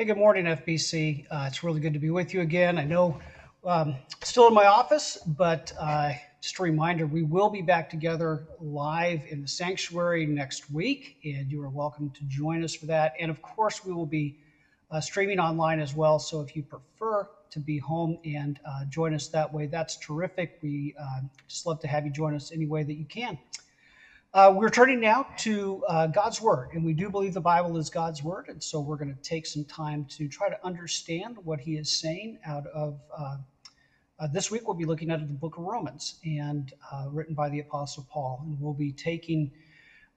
Hey, good morning, FBC. Uh, it's really good to be with you again. I know um, still in my office, but uh, just a reminder we will be back together live in the sanctuary next week, and you are welcome to join us for that. And of course, we will be uh, streaming online as well. So if you prefer to be home and uh, join us that way, that's terrific. We uh, just love to have you join us any way that you can. Uh, we're turning now to uh, God's Word, and we do believe the Bible is God's Word. And so we're going to take some time to try to understand what He is saying out of. Uh, uh this week, we'll be looking at the book of Romans, and uh, written by the Apostle Paul. And we'll be taking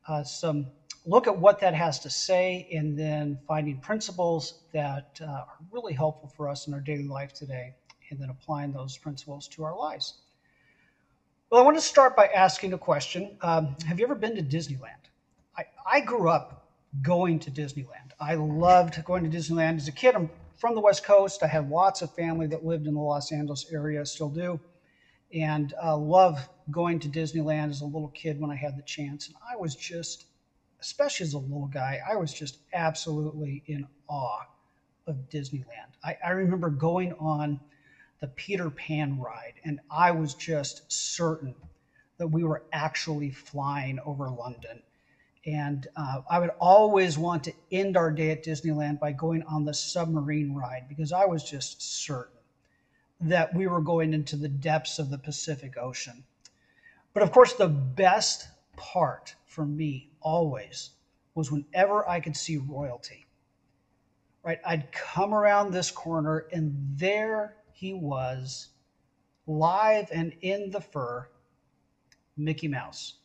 uh, some look at what that has to say, and then finding principles that are really helpful for us in our daily life today, and then applying those principles to our lives. Well, I want to start by asking a question. Um, have you ever been to Disneyland? I, I grew up going to Disneyland. I loved going to Disneyland as a kid. I'm from the West Coast. I had lots of family that lived in the Los Angeles area, still do, and uh, love going to Disneyland as a little kid when I had the chance. And I was just, especially as a little guy, I was just absolutely in awe of Disneyland. I, I remember going on the Peter Pan ride, and I was just certain that we were actually flying over London. And uh, I would always want to end our day at Disneyland by going on the submarine ride because I was just certain that we were going into the depths of the Pacific Ocean. But of course, the best part for me always was whenever I could see royalty. Right? I'd come around this corner and there he was live and in the fur Mickey Mouse.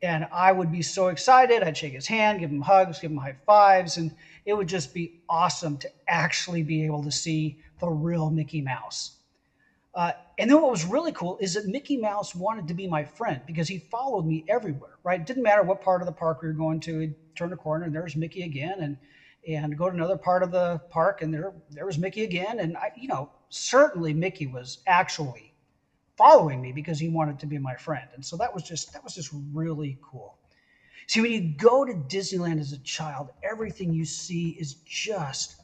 And I would be so excited. I'd shake his hand, give him hugs, give him high fives, and it would just be awesome to actually be able to see the real Mickey Mouse. Uh, and then what was really cool is that Mickey Mouse wanted to be my friend because he followed me everywhere, right? It didn't matter what part of the park we were going to. He'd turn a corner and there's Mickey again. And and go to another part of the park and there there was Mickey again. And I you know certainly Mickey was actually following me because he wanted to be my friend. And so that was just that was just really cool. See when you go to Disneyland as a child everything you see is just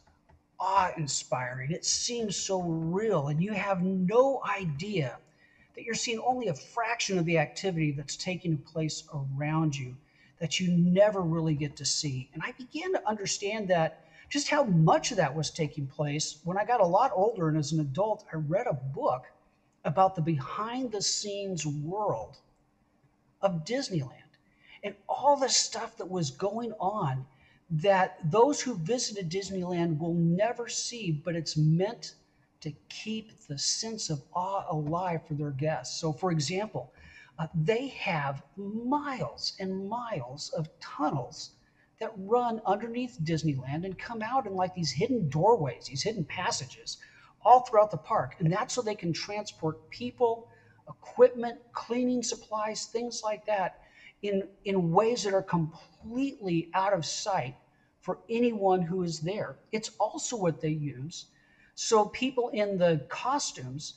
awe-inspiring. It seems so real and you have no idea that you're seeing only a fraction of the activity that's taking place around you that you never really get to see. And I began to understand that just how much of that was taking place when I got a lot older and as an adult, I read a book about the behind the scenes world of Disneyland and all the stuff that was going on that those who visited Disneyland will never see, but it's meant to keep the sense of awe alive for their guests. So, for example, uh, they have miles and miles of tunnels that run underneath Disneyland and come out in like these hidden doorways, these hidden passages all throughout the park. And that's so they can transport people, equipment, cleaning supplies, things like that in, in ways that are completely out of sight for anyone who is there. It's also what they use so people in the costumes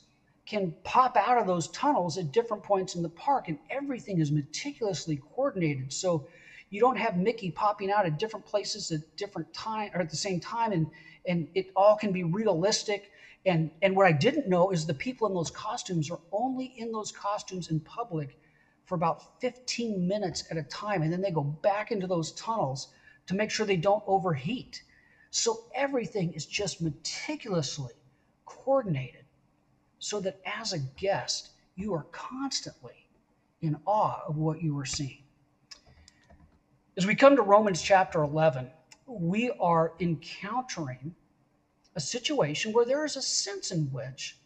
can pop out of those tunnels at different points in the park, and everything is meticulously coordinated. So you don't have Mickey popping out at different places at different time or at the same time, and and it all can be realistic. And and what I didn't know is the people in those costumes are only in those costumes in public for about 15 minutes at a time, and then they go back into those tunnels to make sure they don't overheat. So everything is just meticulously coordinated so that as a guest, you are constantly in awe of what you are seeing. As we come to Romans chapter 11, we are encountering a situation where there is a sense in which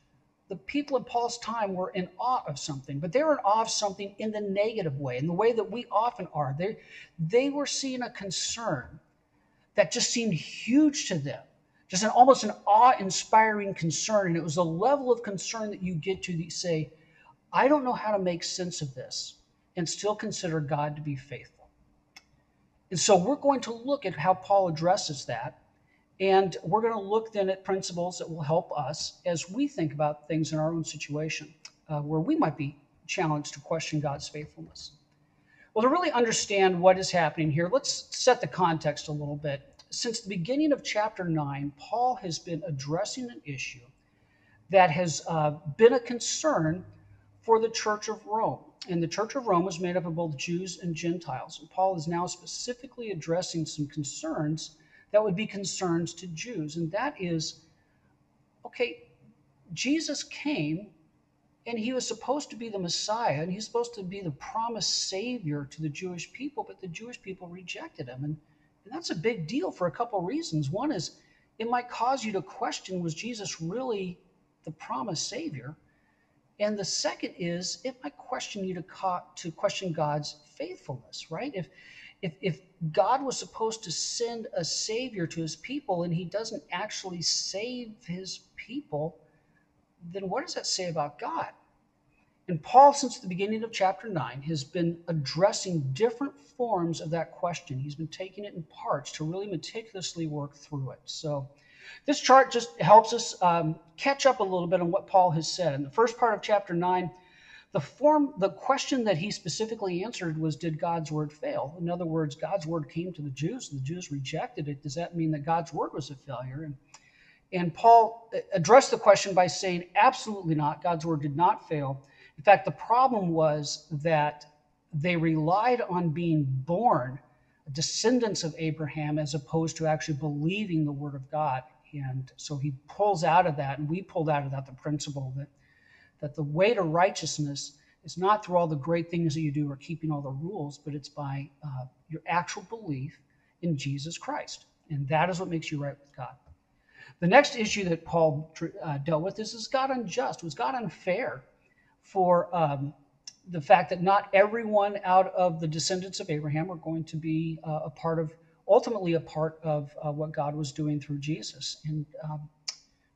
the people in Paul's time were in awe of something, but they were in awe of something in the negative way, in the way that we often are. They, they were seeing a concern that just seemed huge to them just an almost an awe-inspiring concern. And it was a level of concern that you get to say, I don't know how to make sense of this and still consider God to be faithful. And so we're going to look at how Paul addresses that. And we're going to look then at principles that will help us as we think about things in our own situation uh, where we might be challenged to question God's faithfulness. Well, to really understand what is happening here, let's set the context a little bit since the beginning of chapter 9, Paul has been addressing an issue that has uh, been a concern for the Church of Rome. And the Church of Rome was made up of both Jews and Gentiles. And Paul is now specifically addressing some concerns that would be concerns to Jews. And that is okay, Jesus came and he was supposed to be the Messiah and he's supposed to be the promised Savior to the Jewish people, but the Jewish people rejected him. And, and that's a big deal for a couple of reasons. One is it might cause you to question was Jesus really the promised Savior? And the second is it might question you to, co- to question God's faithfulness, right? If, if, if God was supposed to send a Savior to his people and he doesn't actually save his people, then what does that say about God? And Paul, since the beginning of chapter 9, has been addressing different forms of that question. He's been taking it in parts to really meticulously work through it. So, this chart just helps us um, catch up a little bit on what Paul has said. In the first part of chapter 9, the form, the question that he specifically answered was, Did God's word fail? In other words, God's word came to the Jews, the Jews rejected it. Does that mean that God's word was a failure? And and Paul addressed the question by saying, absolutely not. God's word did not fail. In fact, the problem was that they relied on being born descendants of Abraham as opposed to actually believing the word of God. And so he pulls out of that, and we pulled out of that the principle that, that the way to righteousness is not through all the great things that you do or keeping all the rules, but it's by uh, your actual belief in Jesus Christ. And that is what makes you right with God. The next issue that Paul uh, dealt with is is God unjust? Was God unfair for um, the fact that not everyone out of the descendants of Abraham are going to be uh, a part of, ultimately, a part of uh, what God was doing through Jesus? And um,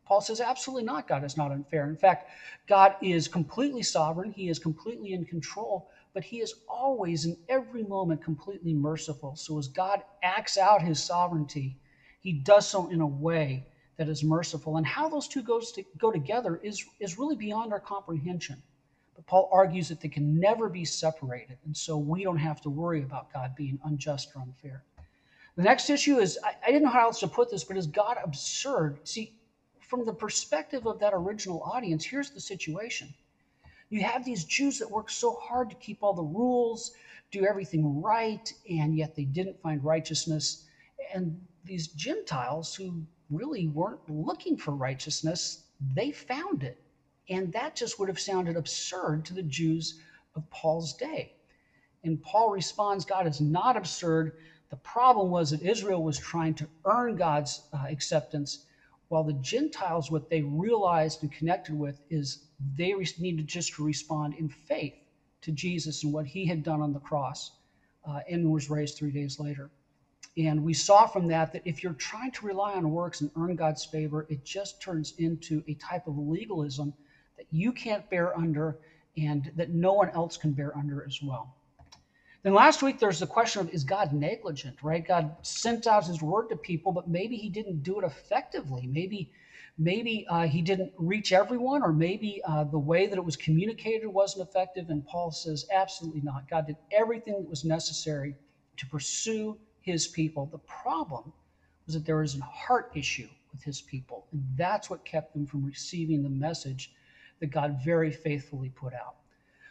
Paul says, absolutely not. God is not unfair. In fact, God is completely sovereign, He is completely in control, but He is always, in every moment, completely merciful. So as God acts out His sovereignty, He does so in a way that is merciful. And how those two goes to go together is, is really beyond our comprehension. But Paul argues that they can never be separated. And so we don't have to worry about God being unjust or unfair. The next issue is I, I didn't know how else to put this, but is God absurd? See, from the perspective of that original audience, here's the situation. You have these Jews that work so hard to keep all the rules, do everything right, and yet they didn't find righteousness. And these Gentiles who really weren't looking for righteousness, they found it. And that just would have sounded absurd to the Jews of Paul's day. And Paul responds God is not absurd. The problem was that Israel was trying to earn God's uh, acceptance, while the Gentiles, what they realized and connected with is they needed just to respond in faith to Jesus and what he had done on the cross uh, and was raised three days later. And we saw from that that if you're trying to rely on works and earn God's favor, it just turns into a type of legalism that you can't bear under and that no one else can bear under as well. Then last week, there's the question of is God negligent, right? God sent out his word to people, but maybe he didn't do it effectively. Maybe maybe uh, he didn't reach everyone, or maybe uh, the way that it was communicated wasn't effective. And Paul says, absolutely not. God did everything that was necessary to pursue his people. The problem was that there was a heart issue with his people, and that's what kept them from receiving the message that God very faithfully put out.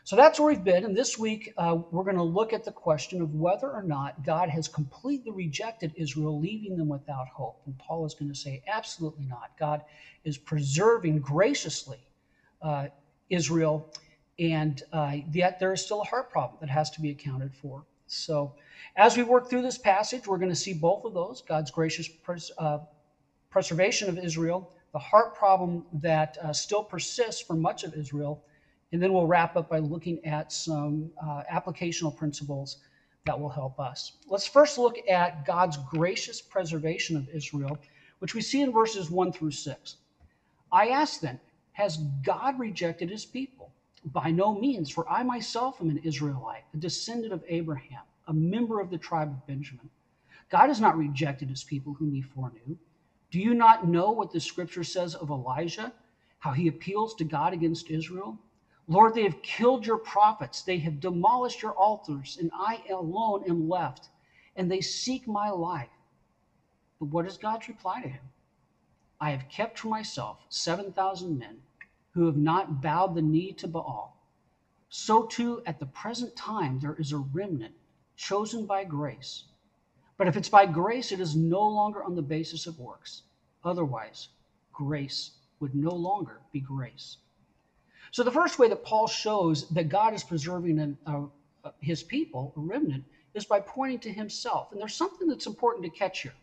So that's where we've been. And this week, uh, we're going to look at the question of whether or not God has completely rejected Israel, leaving them without hope. And Paul is going to say, absolutely not. God is preserving graciously uh, Israel, and uh, yet there is still a heart problem that has to be accounted for. So as we work through this passage, we're going to see both of those God's gracious pres- uh, preservation of Israel, the heart problem that uh, still persists for much of Israel, and then we'll wrap up by looking at some uh, applicational principles that will help us. Let's first look at God's gracious preservation of Israel, which we see in verses 1 through 6. I ask then, has God rejected his people? By no means, for I myself am an Israelite, a descendant of Abraham a member of the tribe of Benjamin. God has not rejected his people whom he foreknew. Do you not know what the scripture says of Elijah, how he appeals to God against Israel? Lord, they have killed your prophets, they have demolished your altars, and I alone am left, and they seek my life. But what does God's reply to him? I have kept for myself 7,000 men who have not bowed the knee to Baal. So too, at the present time, there is a remnant chosen by grace. But if it's by grace, it is no longer on the basis of works. Otherwise, grace would no longer be grace. So, the first way that Paul shows that God is preserving an, uh, his people, a remnant, is by pointing to himself. And there's something that's important to catch here.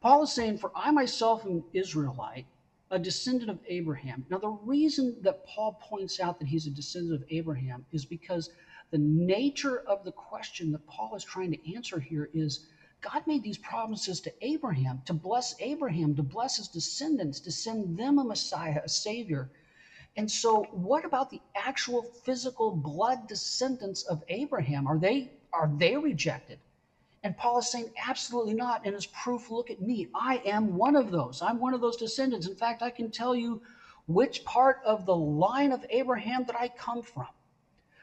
Paul is saying, For I myself am Israelite, a descendant of Abraham. Now, the reason that Paul points out that he's a descendant of Abraham is because the nature of the question that Paul is trying to answer here is God made these promises to Abraham to bless Abraham, to bless his descendants, to send them a Messiah, a Savior. And so, what about the actual physical blood descendants of Abraham? Are they are they rejected? And Paul is saying, absolutely not. And as proof, look at me. I am one of those. I'm one of those descendants. In fact, I can tell you which part of the line of Abraham that I come from.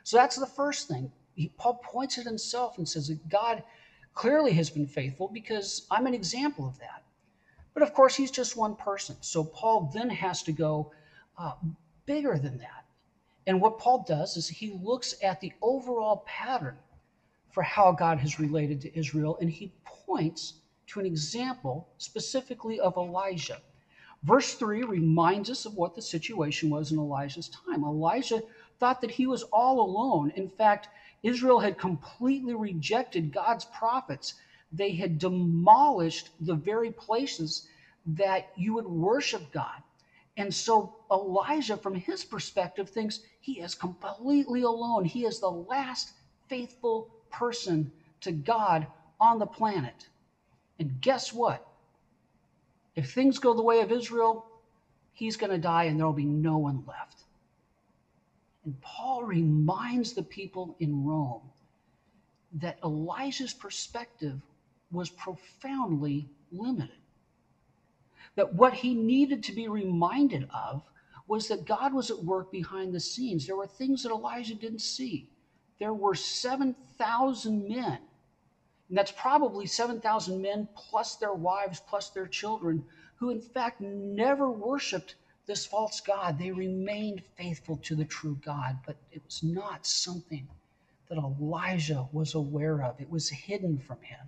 So that's the first thing. He, Paul points at himself and says that God clearly has been faithful because I'm an example of that. But of course, he's just one person. So Paul then has to go uh, bigger than that. And what Paul does is he looks at the overall pattern for how God has related to Israel, and he points to an example specifically of Elijah. Verse 3 reminds us of what the situation was in Elijah's time. Elijah thought that he was all alone. In fact, Israel had completely rejected God's prophets. They had demolished the very places that you would worship God. And so Elijah, from his perspective, thinks he is completely alone. He is the last faithful person to God on the planet. And guess what? If things go the way of Israel, he's going to die and there will be no one left. And Paul reminds the people in Rome that Elijah's perspective was profoundly limited. That what he needed to be reminded of was that God was at work behind the scenes. There were things that Elijah didn't see there were 7,000 men. And that's probably 7,000 men plus their wives, plus their children, who in fact never worshiped this false God. They remained faithful to the true God, but it was not something that Elijah was aware of. It was hidden from him.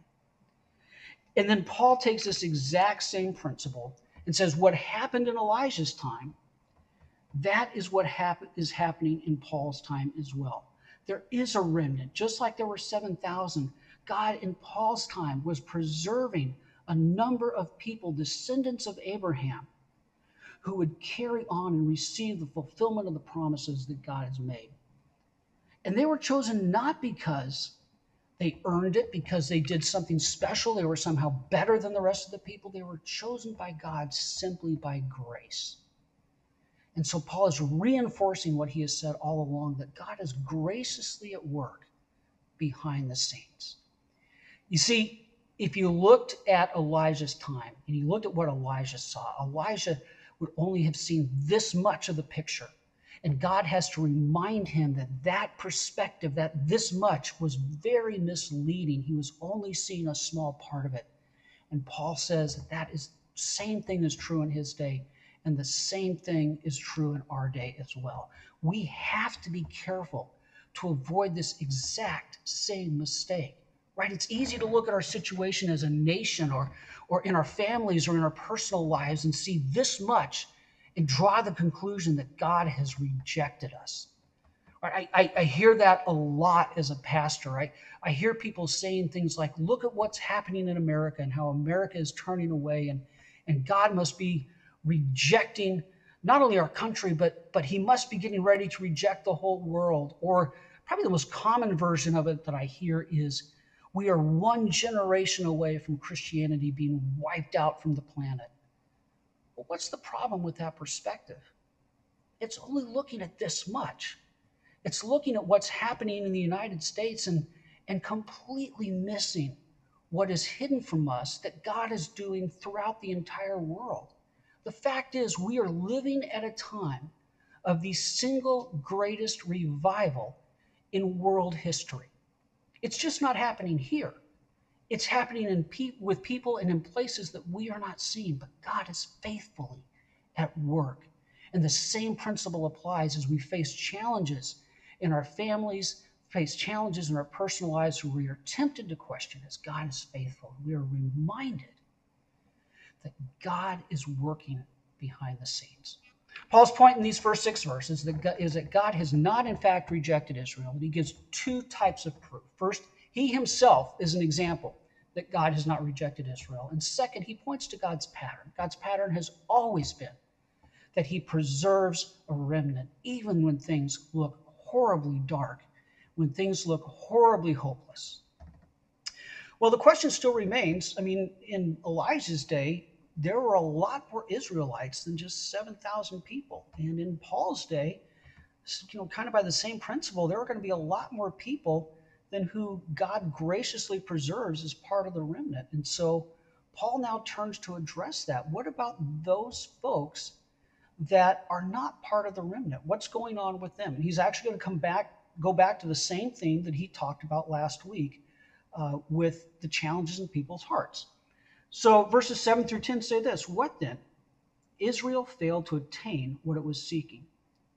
And then Paul takes this exact same principle and says, What happened in Elijah's time, that is what hap- is happening in Paul's time as well. There is a remnant, just like there were 7,000. God in Paul's time was preserving a number of people, descendants of Abraham, who would carry on and receive the fulfillment of the promises that God has made. And they were chosen not because they earned it, because they did something special, they were somehow better than the rest of the people. They were chosen by God simply by grace. And so Paul is reinforcing what he has said all along that God is graciously at work behind the scenes. You see, if you looked at Elijah's time and you looked at what Elijah saw, Elijah would only have seen this much of the picture. And God has to remind him that that perspective, that this much, was very misleading. He was only seeing a small part of it. And Paul says that that is same thing is true in his day. And the same thing is true in our day as well. We have to be careful to avoid this exact same mistake, right? It's easy to look at our situation as a nation or, or in our families or in our personal lives and see this much and draw the conclusion that God has rejected us. I, I, I hear that a lot as a pastor. I, I hear people saying things like, look at what's happening in America and how America is turning away and, and God must be rejecting not only our country, but, but he must be getting ready to reject the whole world. Or probably the most common version of it that I hear is we are one generation away from Christianity being wiped out from the planet. But what's the problem with that perspective? It's only looking at this much. It's looking at what's happening in the United States and, and completely missing what is hidden from us that God is doing throughout the entire world. The fact is, we are living at a time of the single greatest revival in world history. It's just not happening here. It's happening in pe- with people and in places that we are not seeing, but God is faithfully at work. And the same principle applies as we face challenges in our families, face challenges in our personal lives where we are tempted to question as God is faithful. We are reminded that God is working behind the scenes. Paul's point in these first six verses is that God has not, in fact, rejected Israel. And he gives two types of proof. First, he himself is an example that God has not rejected Israel. And second, he points to God's pattern. God's pattern has always been that he preserves a remnant, even when things look horribly dark, when things look horribly hopeless. Well, the question still remains I mean, in Elijah's day, there were a lot more Israelites than just 7,000 people. And in Paul's day, you know, kind of by the same principle, there are going to be a lot more people than who God graciously preserves as part of the remnant. And so Paul now turns to address that. What about those folks that are not part of the remnant? What's going on with them? And he's actually going to come back, go back to the same theme that he talked about last week uh, with the challenges in people's hearts. So verses 7 through 10 say this What then? Israel failed to obtain what it was seeking.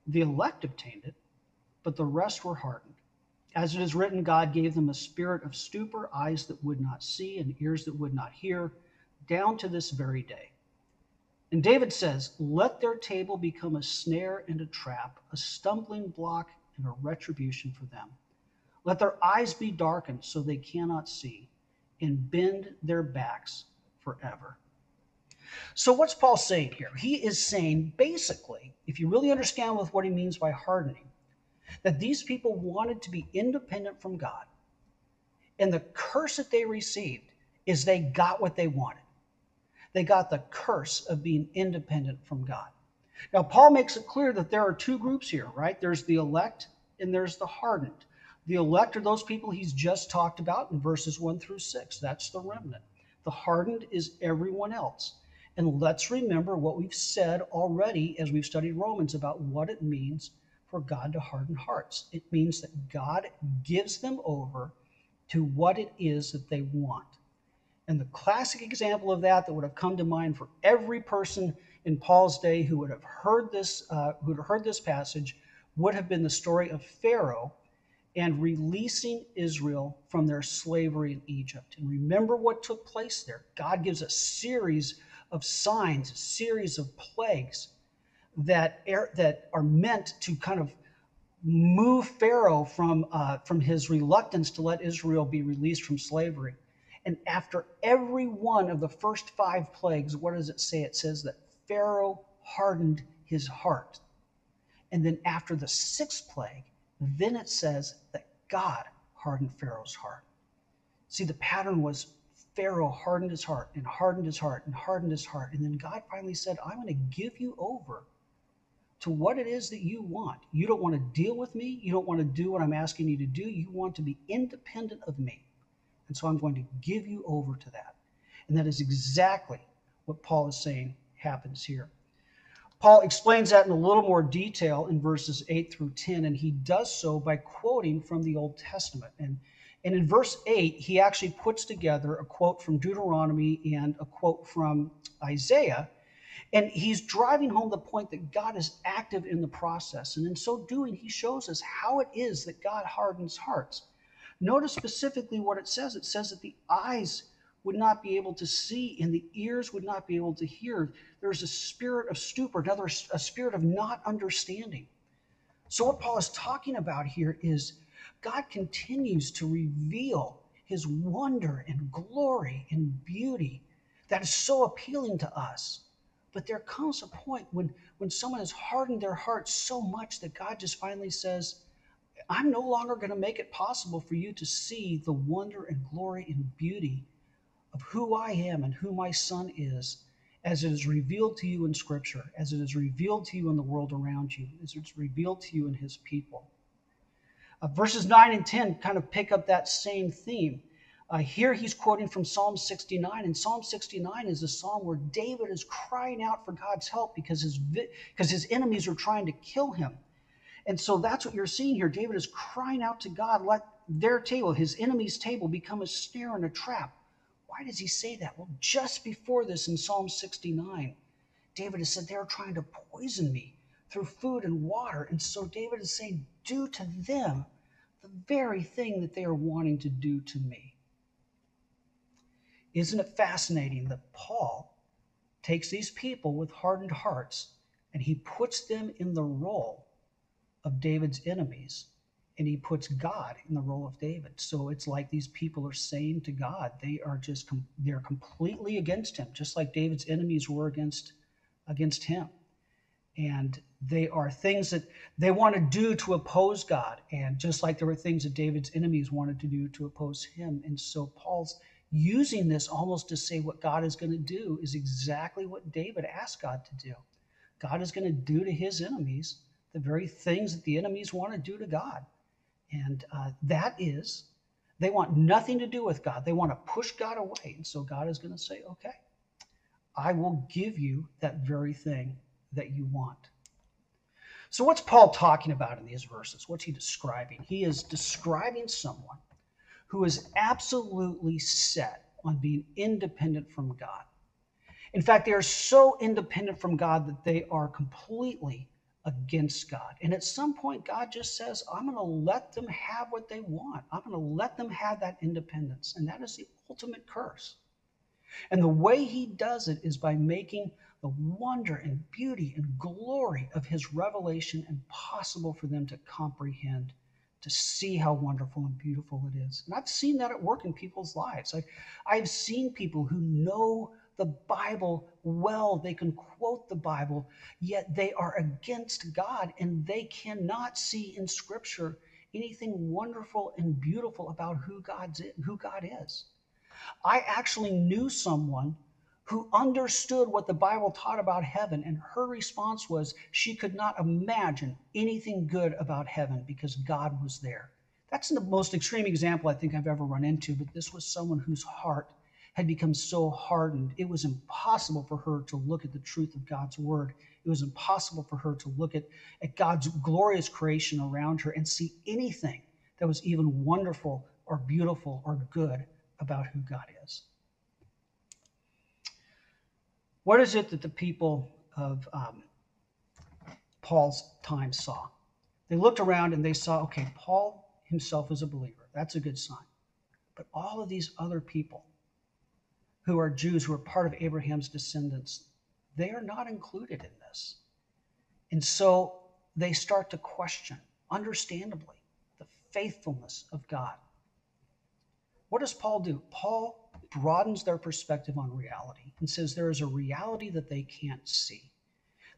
The elect obtained it, but the rest were hardened. As it is written, God gave them a spirit of stupor, eyes that would not see, and ears that would not hear, down to this very day. And David says, Let their table become a snare and a trap, a stumbling block and a retribution for them. Let their eyes be darkened so they cannot see, and bend their backs forever. So, what's Paul saying here? He is saying basically, if you really understand with what he means by hardening, that these people wanted to be independent from God. And the curse that they received is they got what they wanted. They got the curse of being independent from God. Now, Paul makes it clear that there are two groups here, right? There's the elect and there's the hardened. The elect are those people he's just talked about in verses 1 through 6. That's the remnant. The hardened is everyone else. And let's remember what we've said already as we've studied Romans about what it means for God to harden hearts. It means that God gives them over to what it is that they want. And the classic example of that that would have come to mind for every person in Paul's day who would have heard this, uh, who would have heard this passage, would have been the story of Pharaoh and releasing Israel from their slavery in Egypt. And remember what took place there. God gives a series of signs, a series of plagues that are, that are meant to kind of move Pharaoh from uh, from his reluctance to let Israel be released from slavery. And after every one of the first five plagues, what does it say? It says that Pharaoh hardened his heart. And then after the sixth plague, then it says that God hardened Pharaoh's heart. See, the pattern was Pharaoh hardened his heart and hardened his heart and hardened his heart. And then God finally said, I'm going to give you over to what it is that you want. You don't want to deal with me. You don't want to do what I'm asking you to do. You want to be independent of me. And so I'm going to give you over to that. And that is exactly what Paul is saying happens here. Paul explains that in a little more detail in verses 8 through 10, and he does so by quoting from the Old Testament. And, and in verse 8, he actually puts together a quote from Deuteronomy and a quote from Isaiah. And he's driving home the point that God is active in the process. And in so doing, he shows us how it is that God hardens hearts. Notice specifically what it says it says that the eyes would not be able to see and the ears would not be able to hear. There's a spirit of stupor, another a spirit of not understanding. So what Paul is talking about here is God continues to reveal his wonder and glory and beauty that is so appealing to us. But there comes a point when, when someone has hardened their heart so much that God just finally says, I'm no longer going to make it possible for you to see the wonder and glory and beauty of who I am and who my son is as it is revealed to you in Scripture, as it is revealed to you in the world around you, as it's revealed to you in His people. Uh, verses 9 and 10 kind of pick up that same theme. Uh, here he's quoting from Psalm 69, and Psalm 69 is a psalm where David is crying out for God's help because his, because his enemies are trying to kill him. And so that's what you're seeing here. David is crying out to God, let their table, his enemy's table, become a snare and a trap why does he say that? Well, just before this in Psalm 69, David has said, They're trying to poison me through food and water. And so David is saying, Do to them the very thing that they are wanting to do to me. Isn't it fascinating that Paul takes these people with hardened hearts and he puts them in the role of David's enemies and he puts God in the role of David. So it's like these people are saying to God, they are just they're completely against him, just like David's enemies were against against him. And they are things that they want to do to oppose God, and just like there were things that David's enemies wanted to do to oppose him. And so Paul's using this almost to say what God is going to do is exactly what David asked God to do. God is going to do to his enemies the very things that the enemies want to do to God. And uh, that is, they want nothing to do with God. They want to push God away. And so God is going to say, okay, I will give you that very thing that you want. So, what's Paul talking about in these verses? What's he describing? He is describing someone who is absolutely set on being independent from God. In fact, they are so independent from God that they are completely against God. And at some point, God just says, I'm going to let them have what they want. I'm going to let them have that independence. And that is the ultimate curse. And the way he does it is by making the wonder and beauty and glory of his revelation impossible for them to comprehend to see how wonderful and beautiful it is. And I've seen that at work in people's lives. I, I've seen people who know the Bible well, they can quote the Bible, yet they are against God and they cannot see in Scripture anything wonderful and beautiful about who God's who God is. I actually knew someone who understood what the Bible taught about heaven, and her response was she could not imagine anything good about heaven because God was there. That's the most extreme example I think I've ever run into, but this was someone whose heart had become so hardened, it was impossible for her to look at the truth of God's word. It was impossible for her to look at, at God's glorious creation around her and see anything that was even wonderful or beautiful or good about who God is. What is it that the people of um, Paul's time saw? They looked around and they saw, okay, Paul himself is a believer. That's a good sign. But all of these other people who are Jews, who are part of Abraham's descendants, they are not included in this. And so they start to question, understandably, the faithfulness of God. What does Paul do? Paul broadens their perspective on reality and says there is a reality that they can't see.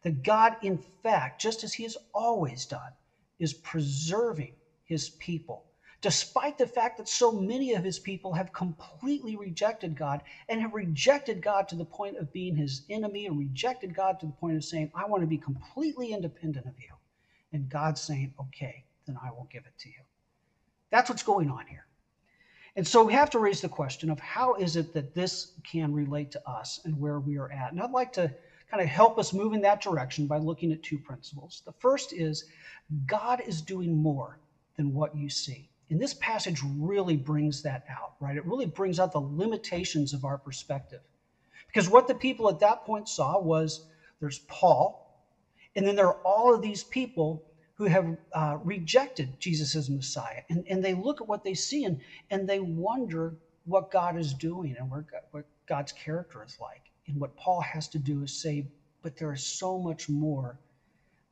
That God, in fact, just as He has always done, is preserving His people, despite the fact that so many of His people have completely rejected God and have rejected God to the point of being His enemy and rejected God to the point of saying, I want to be completely independent of you. And God's saying, okay, then I will give it to you. That's what's going on here. And so we have to raise the question of how is it that this can relate to us and where we are at. And I'd like to kind of help us move in that direction by looking at two principles. The first is God is doing more than what you see. And this passage really brings that out, right? It really brings out the limitations of our perspective. Because what the people at that point saw was there's Paul, and then there are all of these people who have uh, rejected Jesus as Messiah. And, and they look at what they see and, and they wonder what God is doing and where what God's character is like. And what Paul has to do is say, but there is so much more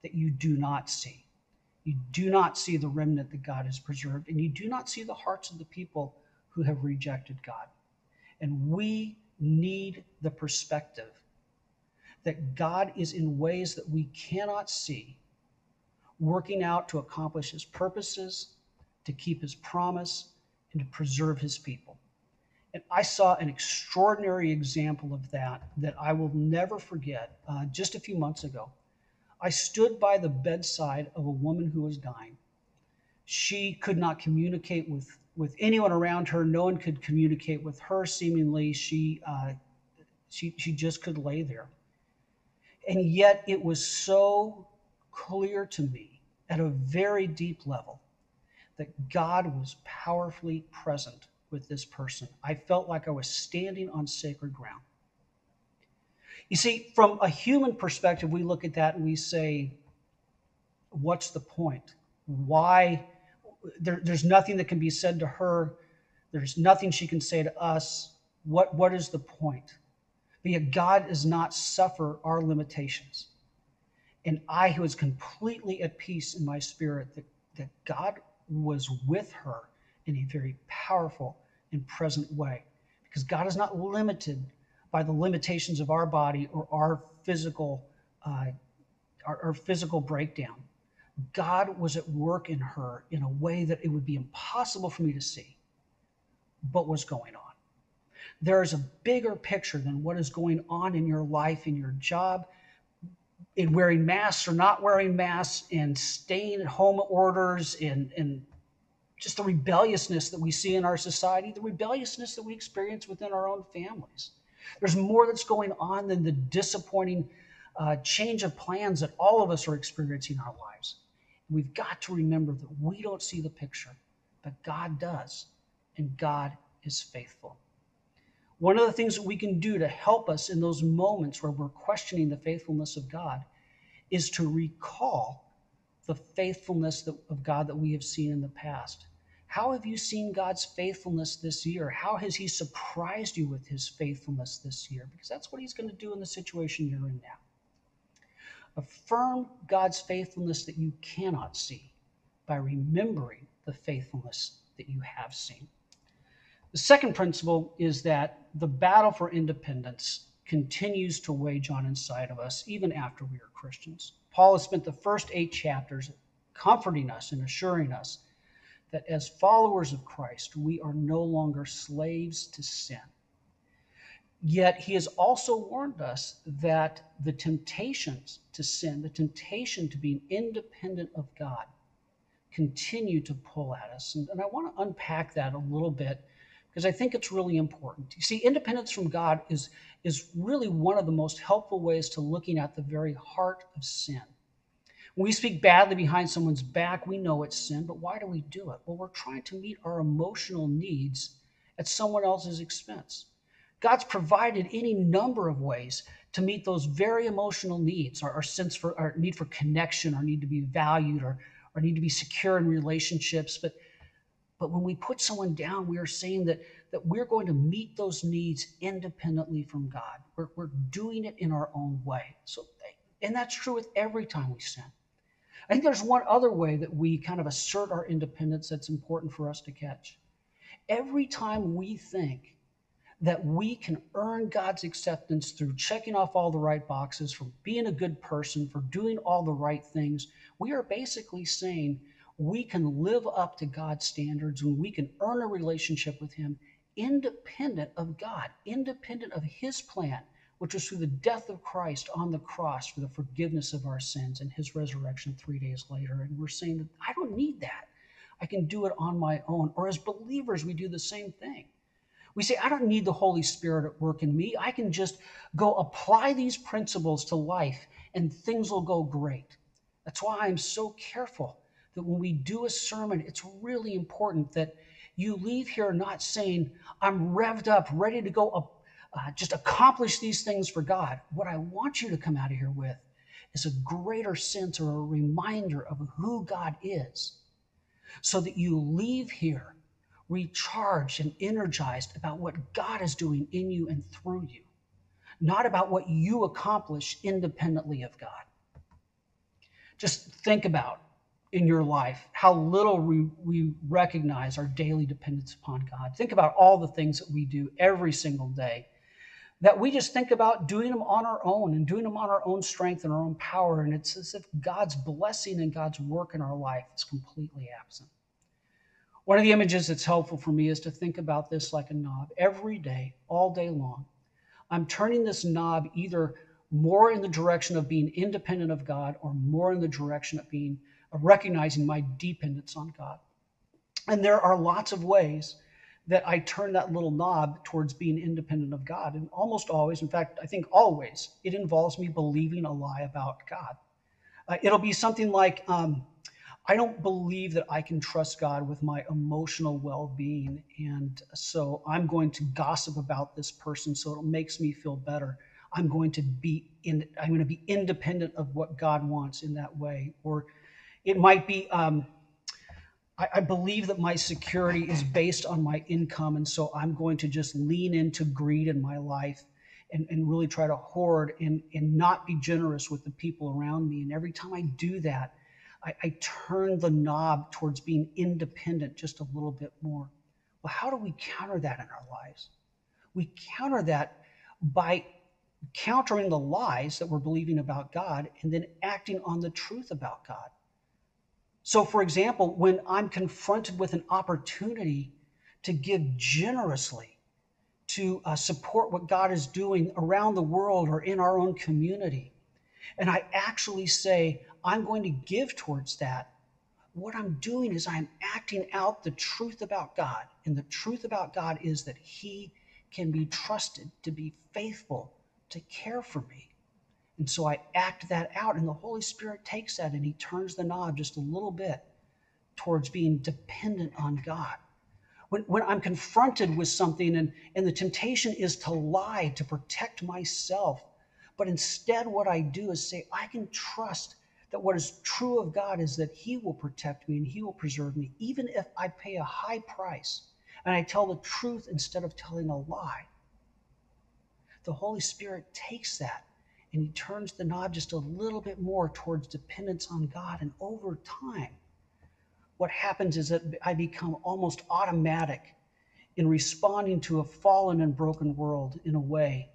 that you do not see. You do not see the remnant that God has preserved, and you do not see the hearts of the people who have rejected God. And we need the perspective that God is in ways that we cannot see working out to accomplish his purposes, to keep his promise, and to preserve his people. And I saw an extraordinary example of that that I will never forget uh, just a few months ago. I stood by the bedside of a woman who was dying. She could not communicate with, with anyone around her. No one could communicate with her, seemingly. She, uh, she, she just could lay there. And yet it was so clear to me at a very deep level that God was powerfully present with this person. I felt like I was standing on sacred ground. You see, from a human perspective, we look at that and we say, what's the point? Why? There, there's nothing that can be said to her. There's nothing she can say to us. What, what is the point? But yet, God does not suffer our limitations. And I was completely at peace in my spirit that, that God was with her in a very powerful and present way. Because God is not limited by the limitations of our body or our physical uh, our, our physical breakdown. God was at work in her in a way that it would be impossible for me to see, but was going on. There is a bigger picture than what is going on in your life, in your job, in wearing masks or not wearing masks, in staying at home orders, in, in just the rebelliousness that we see in our society, the rebelliousness that we experience within our own families. There's more that's going on than the disappointing uh, change of plans that all of us are experiencing in our lives. We've got to remember that we don't see the picture, but God does, and God is faithful. One of the things that we can do to help us in those moments where we're questioning the faithfulness of God is to recall the faithfulness of God that we have seen in the past. How have you seen God's faithfulness this year? How has He surprised you with His faithfulness this year? Because that's what He's going to do in the situation you're in now. Affirm God's faithfulness that you cannot see by remembering the faithfulness that you have seen. The second principle is that the battle for independence continues to wage on inside of us even after we are Christians. Paul has spent the first eight chapters comforting us and assuring us that as followers of Christ, we are no longer slaves to sin. Yet he has also warned us that the temptations to sin, the temptation to be independent of God, continue to pull at us. And, and I want to unpack that a little bit because I think it's really important. You see, independence from God is, is really one of the most helpful ways to looking at the very heart of sin. When we speak badly behind someone's back, we know it's sin, but why do we do it? Well, we're trying to meet our emotional needs at someone else's expense. God's provided any number of ways to meet those very emotional needs, our, our sense for our need for connection, our need to be valued, or our need to be secure in relationships. But but when we put someone down, we are saying that that we're going to meet those needs independently from God. We're, we're doing it in our own way. So and that's true with every time we sin. I think there's one other way that we kind of assert our independence that's important for us to catch. Every time we think that we can earn God's acceptance through checking off all the right boxes, for being a good person, for doing all the right things. We are basically saying we can live up to God's standards and we can earn a relationship with Him independent of God, independent of His plan, which was through the death of Christ on the cross for the forgiveness of our sins and His resurrection three days later. And we're saying that I don't need that. I can do it on my own. Or as believers, we do the same thing. We say, I don't need the Holy Spirit at work in me. I can just go apply these principles to life and things will go great. That's why I'm so careful that when we do a sermon, it's really important that you leave here not saying, I'm revved up, ready to go uh, just accomplish these things for God. What I want you to come out of here with is a greater sense or a reminder of who God is so that you leave here recharged and energized about what God is doing in you and through you, not about what you accomplish independently of God. Just think about in your life how little we, we recognize our daily dependence upon God. Think about all the things that we do every single day that we just think about doing them on our own and doing them on our own strength and our own power. And it's as if God's blessing and God's work in our life is completely absent. One of the images that's helpful for me is to think about this like a knob. Every day, all day long, I'm turning this knob either more in the direction of being independent of God or more in the direction of being of recognizing my dependence on God. And there are lots of ways that I turn that little knob towards being independent of God. And almost always, in fact, I think always, it involves me believing a lie about God. Uh, it'll be something like, um, I don't believe that I can trust God with my emotional well being. And so I'm going to gossip about this person so it makes me feel better. I'm going to be in, I'm going to be independent of what God wants in that way. Or it might be, um, I, I believe that my security is based on my income. And so I'm going to just lean into greed in my life and, and really try to hoard and, and not be generous with the people around me. And every time I do that, I, I turn the knob towards being independent just a little bit more. Well, how do we counter that in our lives? We counter that by countering the lies that we're believing about God and then acting on the truth about God. So, for example, when I'm confronted with an opportunity to give generously to uh, support what God is doing around the world or in our own community, and I actually say, I'm going to give towards that, what I'm doing is I'm acting out the truth about God. And the truth about God is that He can be trusted to be faithful to care for me. And so I act that out, and the Holy Spirit takes that and He turns the knob just a little bit towards being dependent on God. When, when I'm confronted with something and, and the temptation is to lie to protect myself, but instead, what I do is say, I can trust that what is true of God is that He will protect me and He will preserve me, even if I pay a high price and I tell the truth instead of telling a lie. The Holy Spirit takes that and He turns the knob just a little bit more towards dependence on God. And over time, what happens is that I become almost automatic in responding to a fallen and broken world in a way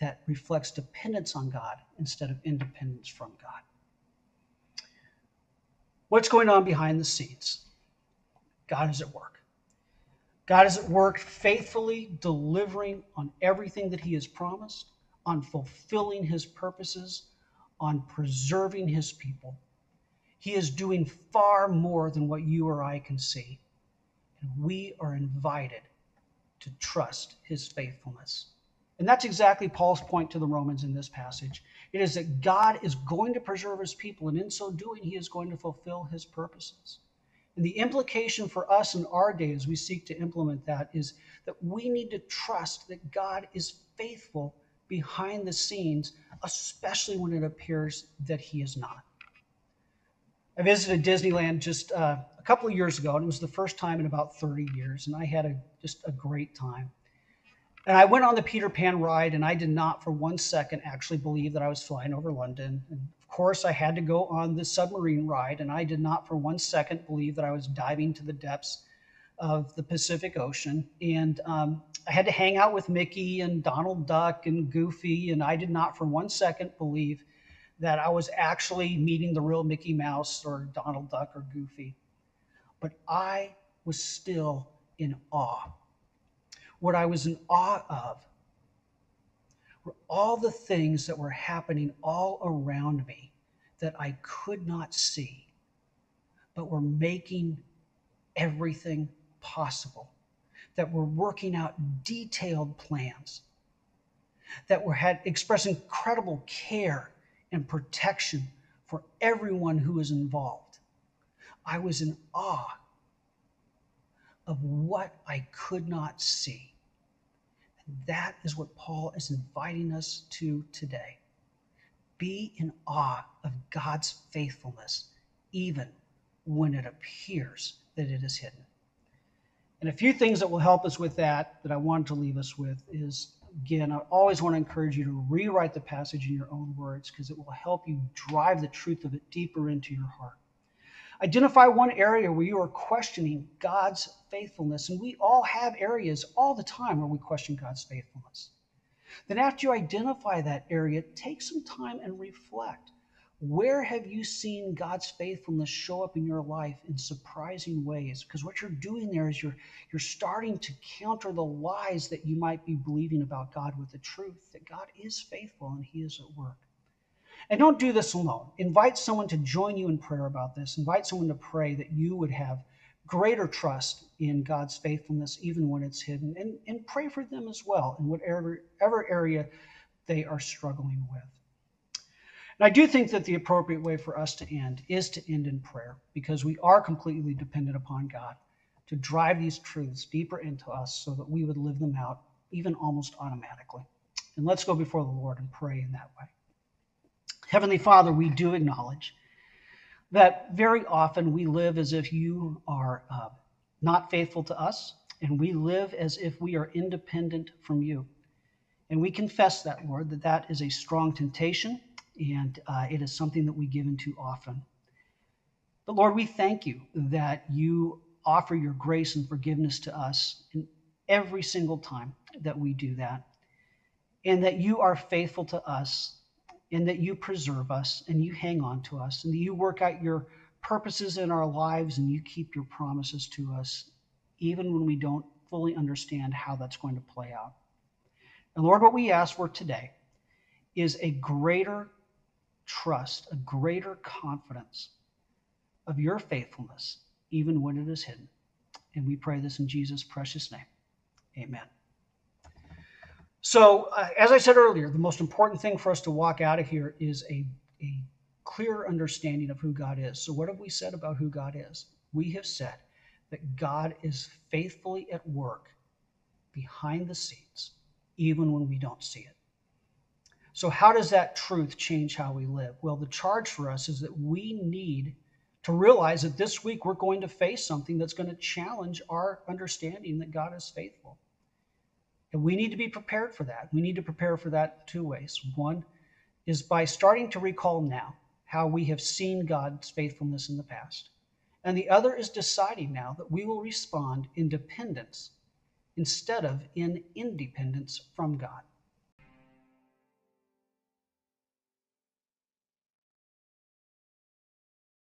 that reflects dependence on God instead of independence from God. What's going on behind the scenes? God is at work. God is at work faithfully delivering on everything that He has promised, on fulfilling His purposes, on preserving His people. He is doing far more than what you or I can see. And we are invited to trust His faithfulness. And that's exactly Paul's point to the Romans in this passage. It is that God is going to preserve his people, and in so doing, he is going to fulfill his purposes. And the implication for us in our day as we seek to implement that is that we need to trust that God is faithful behind the scenes, especially when it appears that he is not. I visited Disneyland just uh, a couple of years ago, and it was the first time in about 30 years, and I had a, just a great time. And I went on the Peter Pan ride, and I did not for one second actually believe that I was flying over London. And of course, I had to go on the submarine ride, and I did not for one second believe that I was diving to the depths of the Pacific Ocean. And um, I had to hang out with Mickey and Donald Duck and Goofy, and I did not for one second believe that I was actually meeting the real Mickey Mouse or Donald Duck or Goofy. But I was still in awe what I was in awe of were all the things that were happening all around me that I could not see, but were making everything possible, that were working out detailed plans, that were had expressed incredible care and protection for everyone who was involved. I was in awe of what I could not see. And that is what Paul is inviting us to today. Be in awe of God's faithfulness, even when it appears that it is hidden. And a few things that will help us with that, that I wanted to leave us with, is again, I always want to encourage you to rewrite the passage in your own words because it will help you drive the truth of it deeper into your heart. Identify one area where you are questioning God's faithfulness. And we all have areas all the time where we question God's faithfulness. Then, after you identify that area, take some time and reflect. Where have you seen God's faithfulness show up in your life in surprising ways? Because what you're doing there is you're, you're starting to counter the lies that you might be believing about God with the truth that God is faithful and He is at work. And don't do this alone. Invite someone to join you in prayer about this. Invite someone to pray that you would have greater trust in God's faithfulness, even when it's hidden. And, and pray for them as well in whatever, whatever area they are struggling with. And I do think that the appropriate way for us to end is to end in prayer because we are completely dependent upon God to drive these truths deeper into us so that we would live them out even almost automatically. And let's go before the Lord and pray in that way. Heavenly Father, we do acknowledge that very often we live as if you are uh, not faithful to us, and we live as if we are independent from you. And we confess that, Lord, that that is a strong temptation, and uh, it is something that we give into often. But Lord, we thank you that you offer your grace and forgiveness to us in every single time that we do that, and that you are faithful to us, and that you preserve us, and you hang on to us, and that you work out your purposes in our lives, and you keep your promises to us, even when we don't fully understand how that's going to play out. And Lord, what we ask for today is a greater trust, a greater confidence of your faithfulness, even when it is hidden. And we pray this in Jesus' precious name. Amen. So, uh, as I said earlier, the most important thing for us to walk out of here is a, a clear understanding of who God is. So, what have we said about who God is? We have said that God is faithfully at work behind the scenes, even when we don't see it. So, how does that truth change how we live? Well, the charge for us is that we need to realize that this week we're going to face something that's going to challenge our understanding that God is faithful. And we need to be prepared for that. We need to prepare for that two ways. One is by starting to recall now how we have seen God's faithfulness in the past. And the other is deciding now that we will respond in dependence instead of in independence from God.